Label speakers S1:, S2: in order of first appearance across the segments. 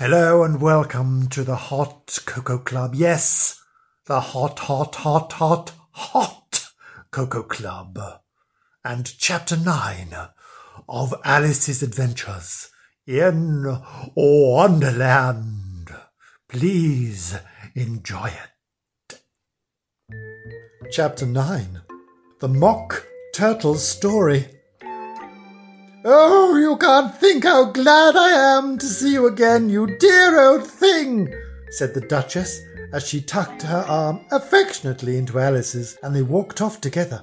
S1: Hello and welcome to the Hot Cocoa Club. Yes, the hot, hot, hot, hot, hot Cocoa Club. And chapter nine of Alice's Adventures in Wonderland. Please enjoy it. Chapter nine The Mock Turtle's Story. Oh, you can't think how glad I am to see you again, you dear old thing, said the Duchess as she tucked her arm affectionately into Alice's and they walked off together.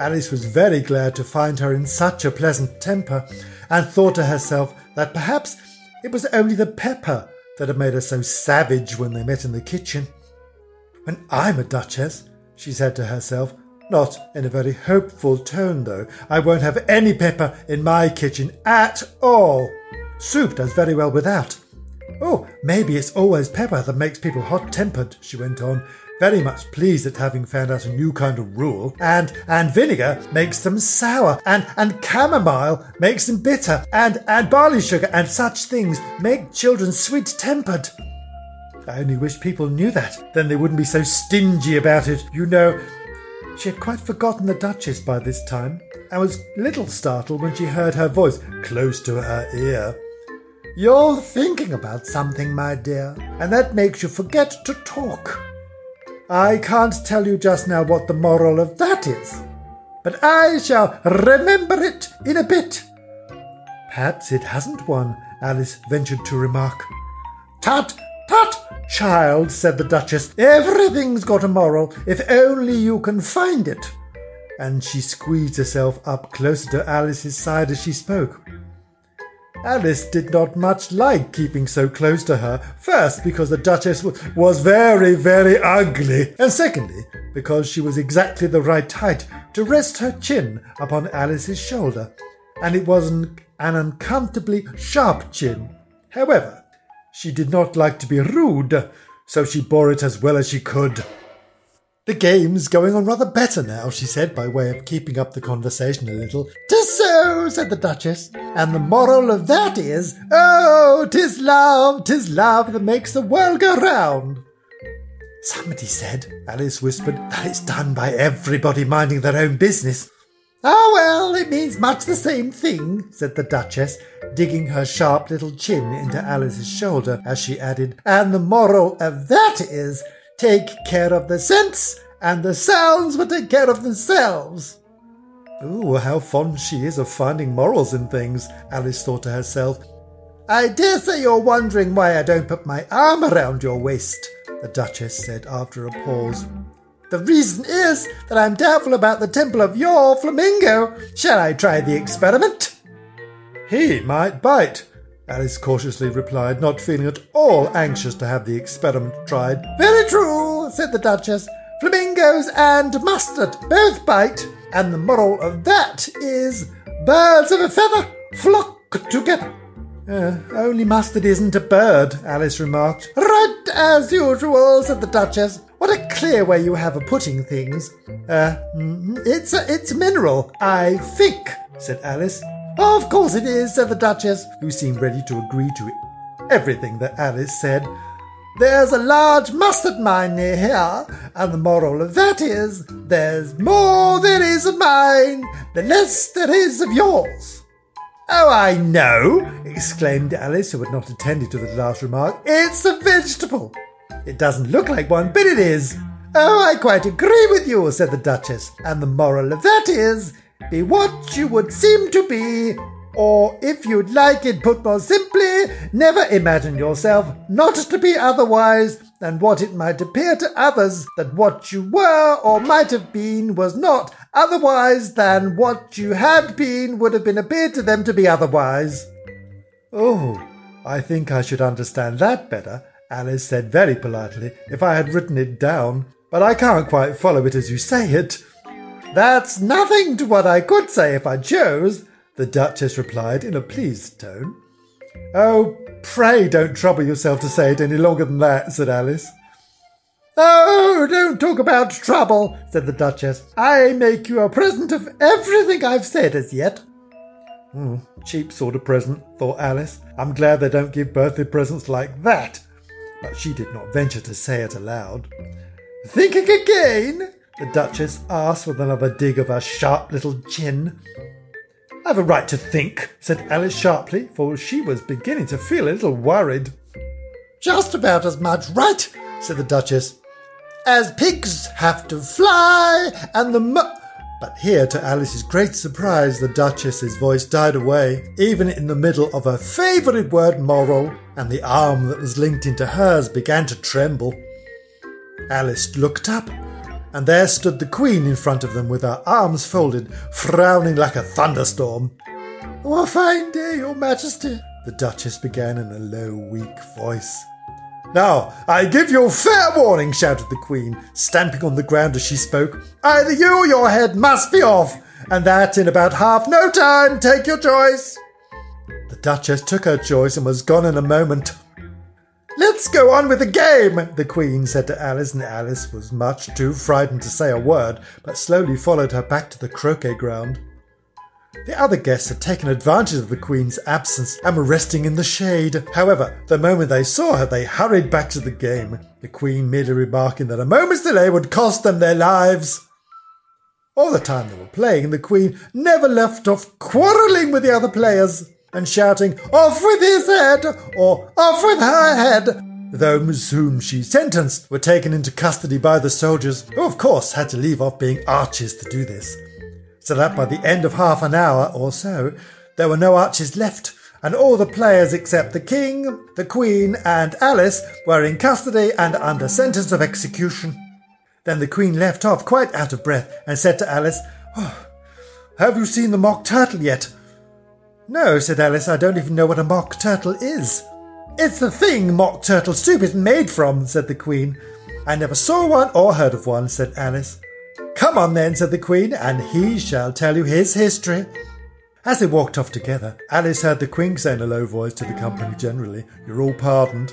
S1: Alice was very glad to find her in such a pleasant temper and thought to herself that perhaps it was only the pepper that had made her so savage when they met in the kitchen. When I'm a Duchess, she said to herself, not in a very hopeful tone, though. I won't have any pepper in my kitchen at all. Soup does very well without. Oh, maybe it's always pepper that makes people hot tempered, she went on, very much pleased at having found out a new kind of rule. And and vinegar makes them sour, and and chamomile makes them bitter, and and barley sugar and such things make children sweet tempered. I only wish people knew that. Then they wouldn't be so stingy about it. You know, she had quite forgotten the Duchess by this time, and was little startled when she heard her voice close to her ear. You're thinking about something, my dear, and that makes you forget to talk. I can't tell you just now what the moral of that is, but I shall remember it in a bit. Perhaps it hasn't one, Alice ventured to remark. Tut, tut, Child, said the Duchess, everything's got a moral, if only you can find it. And she squeezed herself up closer to Alice's side as she spoke. Alice did not much like keeping so close to her, first because the Duchess was very, very ugly, and secondly because she was exactly the right height to rest her chin upon Alice's shoulder, and it was an, an uncomfortably sharp chin. However, she did not like to be rude, so she bore it as well as she could. The game's going on rather better now, she said, by way of keeping up the conversation a little. Tis so, said the Duchess, and the moral of that is, oh, tis love, tis love that makes the world go round. Somebody said, Alice whispered, that it's done by everybody minding their own business. Ah, well, it means much the same thing, said the Duchess, digging her sharp little chin into Alice's shoulder as she added, and the moral of that is take care of the sense, and the sounds will take care of themselves. Ooh, how fond she is of finding morals in things, Alice thought to herself. I dare say you're wondering why I don't put my arm around your waist, the Duchess said after a pause. The reason is that I'm doubtful about the temple of your flamingo. Shall I try the experiment? He might bite, Alice cautiously replied, not feeling at all anxious to have the experiment tried. Very true, said the Duchess. Flamingos and mustard both bite, and the moral of that is birds of a feather flock together. Uh, only mustard isn't a bird, Alice remarked. Right as usual, said the Duchess. What a clear way you have of putting things. Uh, mm-hmm, it's a, it's mineral, I think, said Alice. Of course it is, said the Duchess, who seemed ready to agree to everything that Alice said. There's a large mustard mine near here, and the moral of that is there's more there is of mine, the less there is of yours. Oh, I know, exclaimed Alice, who had not attended to the last remark. It's a vegetable. It doesn't look like one, but it is. Oh, I quite agree with you, said the Duchess. And the moral of that is be what you would seem to be, or if you'd like it put more simply, never imagine yourself not to be otherwise than what it might appear to others that what you were or might have been was not otherwise than what you had been would have been appeared to them to be otherwise. Oh, I think I should understand that better Alice said very politely, if I had written it down, but I can't quite follow it as you say it. That's nothing to what I could say if I chose, the Duchess replied in a pleased tone. Oh, pray don't trouble yourself to say it any longer than that, said Alice. Oh, don't talk about trouble, said the Duchess. I make you a present of everything I've said as yet. Mm, cheap sort of present, thought Alice. I'm glad they don't give birthday presents like that. But she did not venture to say it aloud. Thinking again? The Duchess asked with another dig of her sharp little chin. I've a right to think, said Alice sharply, for she was beginning to feel a little worried. Just about as much right, said the Duchess, as pigs have to fly and the mo- but here, to Alice's great surprise, the Duchess's voice died away, even in the middle of her favourite word moral, and the arm that was linked into hers began to tremble. Alice looked up, and there stood the Queen in front of them with her arms folded, frowning like a thunderstorm. Oh, a fine day, Your Majesty, the Duchess began in a low, weak voice. Now, I give you fair warning, shouted the Queen, stamping on the ground as she spoke. Either you or your head must be off, and that in about half no time. Take your choice. The Duchess took her choice and was gone in a moment. Let's go on with the game, the Queen said to Alice, and Alice was much too frightened to say a word, but slowly followed her back to the croquet ground. The other guests had taken advantage of the Queen's absence and were resting in the shade. However, the moment they saw her, they hurried back to the game, the Queen merely remarking that a moment's delay would cost them their lives. All the time they were playing, the Queen never left off quarrelling with the other players and shouting, Off with his head! or Off with her head! Those whom she sentenced were taken into custody by the soldiers, who of course had to leave off being archers to do this so that by the end of half an hour or so, there were no archers left, and all the players except the king, the queen, and Alice were in custody and under sentence of execution. Then the queen left off quite out of breath and said to Alice, oh, Have you seen the mock turtle yet? No, said Alice, I don't even know what a mock turtle is. It's the thing mock turtle soup is made from, said the queen. I never saw one or heard of one, said Alice. Come on then, said the Queen, and he shall tell you his history. As they walked off together, Alice heard the Queen say in a low voice to the company generally, You're all pardoned.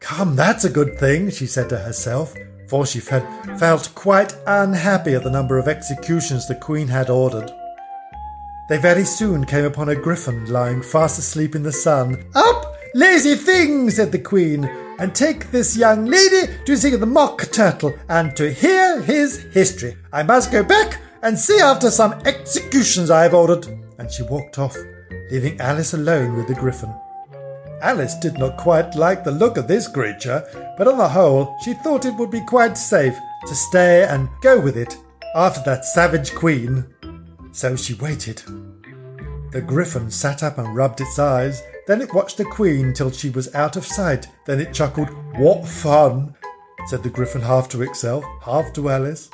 S1: Come, that's a good thing, she said to herself, for she felt quite unhappy at the number of executions the Queen had ordered. They very soon came upon a gryphon lying fast asleep in the sun. Up, lazy thing, said the Queen and take this young lady to see the mock turtle and to hear his history. I must go back and see after some executions I have ordered. And she walked off, leaving Alice alone with the gryphon. Alice did not quite like the look of this creature, but on the whole, she thought it would be quite safe to stay and go with it after that savage queen. So she waited. The gryphon sat up and rubbed its eyes then it watched the Queen till she was out of sight. Then it chuckled, What fun! said the Gryphon half to itself, half to Alice.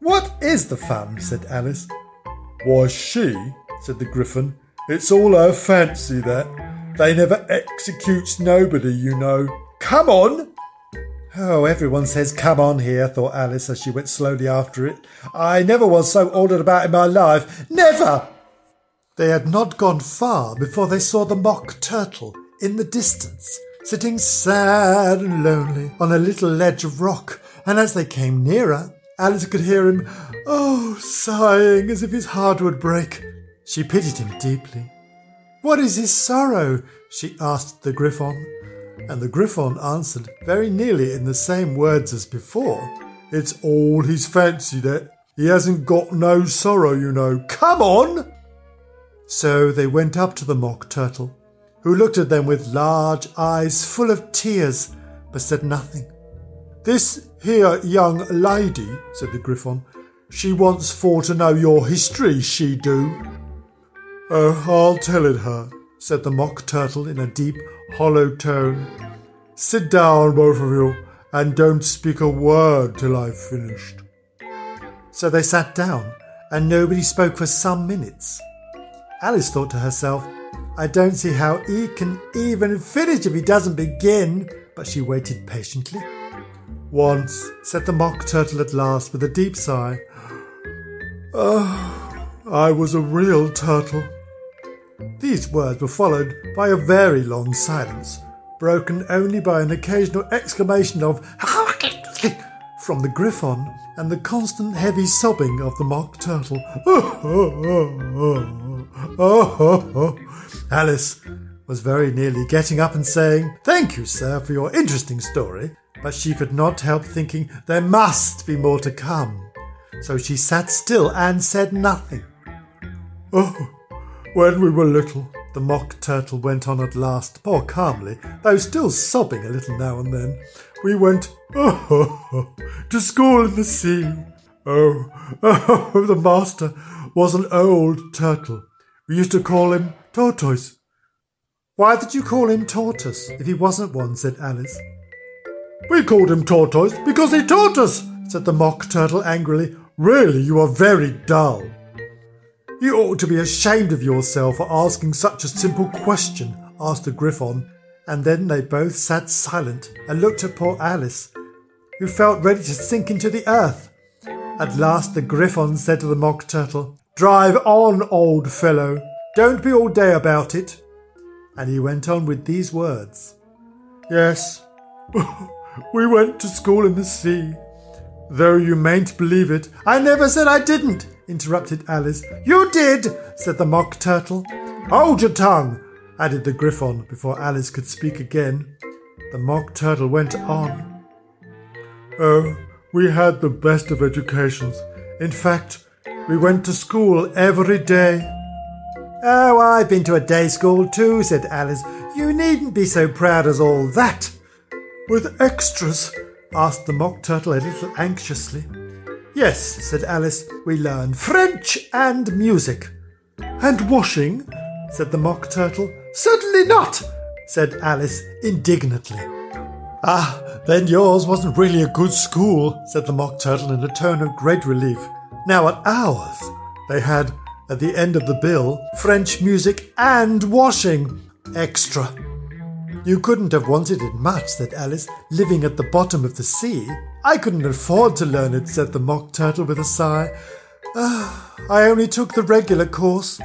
S1: What is the fun? said Alice. Why, she, said the Gryphon. It's all her fancy, that. They never executes nobody, you know. Come on! Oh, everyone says come on here, thought Alice as she went slowly after it. I never was so ordered about in my life. Never! They had not gone far before they saw the mock turtle in the distance, sitting sad and lonely on a little ledge of rock, and as they came nearer, Alice could hear him, oh, sighing as if his heart would break. She pitied him deeply. What is his sorrow? she asked the Gryphon, and the Gryphon answered very nearly in the same words as before. It's all his fancy that he hasn't got no sorrow, you know. Come on! So they went up to the Mock Turtle, who looked at them with large eyes full of tears, but said nothing. This here young lady, said the Gryphon, she wants for to know your history, she do. Oh, I'll tell it her, said the Mock Turtle in a deep, hollow tone. Sit down, both of you, and don't speak a word till I've finished. So they sat down, and nobody spoke for some minutes. Alice thought to herself, I don't see how he can even finish if he doesn't begin. But she waited patiently. Once, said the Mock Turtle at last with a deep sigh, Oh, I was a real turtle. These words were followed by a very long silence, broken only by an occasional exclamation of from the Gryphon and the constant heavy sobbing of the Mock Turtle. oh, oh, oh. Alice was very nearly getting up and saying, Thank you, sir, for your interesting story, but she could not help thinking there must be more to come. So she sat still and said nothing. Oh, when we were little, the mock turtle went on at last, more calmly, though still sobbing a little now and then. We went, oh, oh, oh to school in the sea. Oh, oh, the master was an old turtle. We used to call him Tortoise. Why did you call him Tortoise if he wasn't one? said Alice. We called him Tortoise because he taught us, said the Mock Turtle angrily. Really, you are very dull. You ought to be ashamed of yourself for asking such a simple question, asked the Gryphon, and then they both sat silent and looked at poor Alice, who felt ready to sink into the earth. At last the Gryphon said to the Mock Turtle, Drive on, old fellow. Don't be all day about it. And he went on with these words Yes, we went to school in the sea. Though you mayn't believe it, I never said I didn't, interrupted Alice. You did, said the Mock Turtle. Hold your tongue, added the Gryphon before Alice could speak again. The Mock Turtle went on. Oh, we had the best of educations. In fact, we went to school every day. Oh, I've been to a day school too, said Alice. You needn't be so proud as all that. With extras? asked the Mock Turtle a little anxiously. Yes, said Alice, we learn French and music. And washing? said the Mock Turtle. Certainly not, said Alice indignantly. Ah, then yours wasn't really a good school, said the Mock Turtle in a tone of great relief. Now at ours, they had, at the end of the bill, French music and washing. Extra. You couldn't have wanted it much, said Alice, living at the bottom of the sea. I couldn't afford to learn it, said the Mock Turtle with a sigh. Ah, I only took the regular course.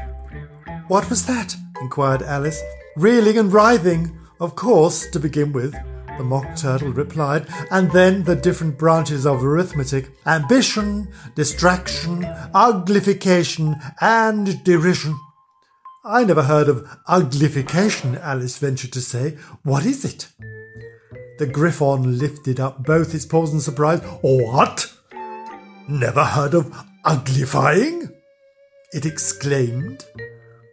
S1: What was that? inquired Alice. Reeling and writhing, of course, to begin with the Mock Turtle replied, and then the different branches of arithmetic ambition, distraction, uglification, and derision. I never heard of uglification, Alice ventured to say. What is it? The Gryphon lifted up both its paws in surprise. What? Never heard of uglifying? It exclaimed.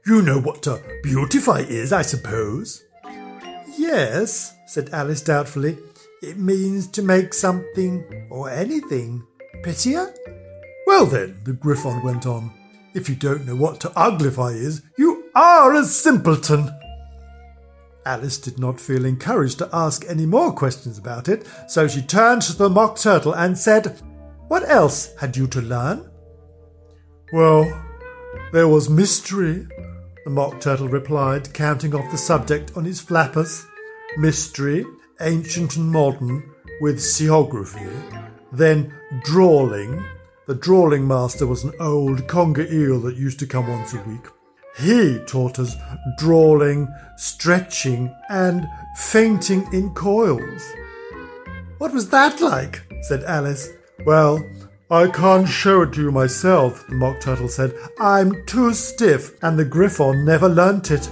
S1: You know what to beautify is, I suppose. Yes, said Alice doubtfully. It means to make something or anything prettier. Well then, the Gryphon went on, if you don't know what to uglify is, you are a simpleton. Alice did not feel encouraged to ask any more questions about it, so she turned to the Mock Turtle and said, What else had you to learn? Well, there was mystery, the Mock Turtle replied, counting off the subject on his flappers mystery, ancient and modern, with seaography, then drawling. The drawling master was an old conger eel that used to come once a week. He taught us drawling, stretching, and fainting in coils. What was that like? said Alice. Well, I can't show it to you myself, the Mock Turtle said. I'm too stiff, and the Gryphon never learnt it.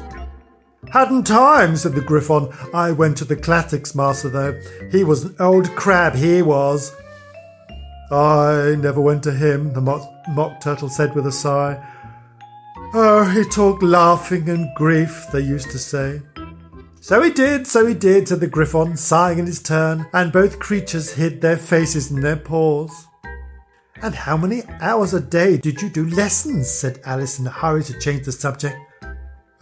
S1: Hadn't time, said the Gryphon. I went to the classics master, though. He was an old crab, he was. I never went to him, the mock, mock turtle said with a sigh. Oh, he talked laughing and grief, they used to say. So he did, so he did, said the Gryphon, sighing in his turn, and both creatures hid their faces in their paws. And how many hours a day did you do lessons? said Alice in a hurry to change the subject.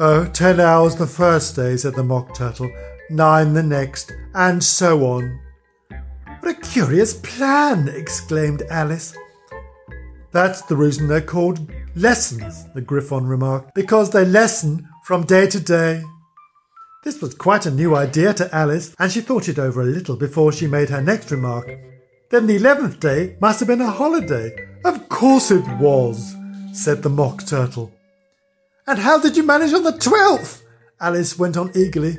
S1: Oh, ten hours the first day, said the Mock Turtle, nine the next, and so on. What a curious plan, exclaimed Alice. That's the reason they're called lessons, the Gryphon remarked, because they lessen from day to day. This was quite a new idea to Alice, and she thought it over a little before she made her next remark. Then the eleventh day must have been a holiday. Of course it was, said the Mock Turtle. And how did you manage on the twelfth? Alice went on eagerly.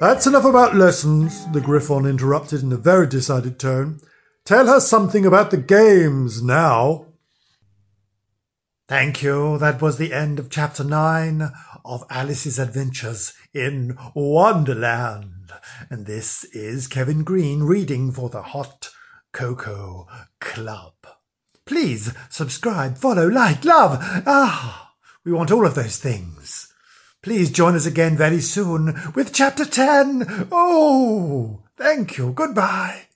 S1: That's enough about lessons, the Gryphon interrupted in a very decided tone. Tell her something about the games now. Thank you. That was the end of chapter nine of Alice's Adventures in Wonderland. And this is Kevin Green reading for the Hot Cocoa Club. Please subscribe, follow, like, love. Ah, we want all of those things. Please join us again very soon with chapter 10. Oh, thank you. Goodbye.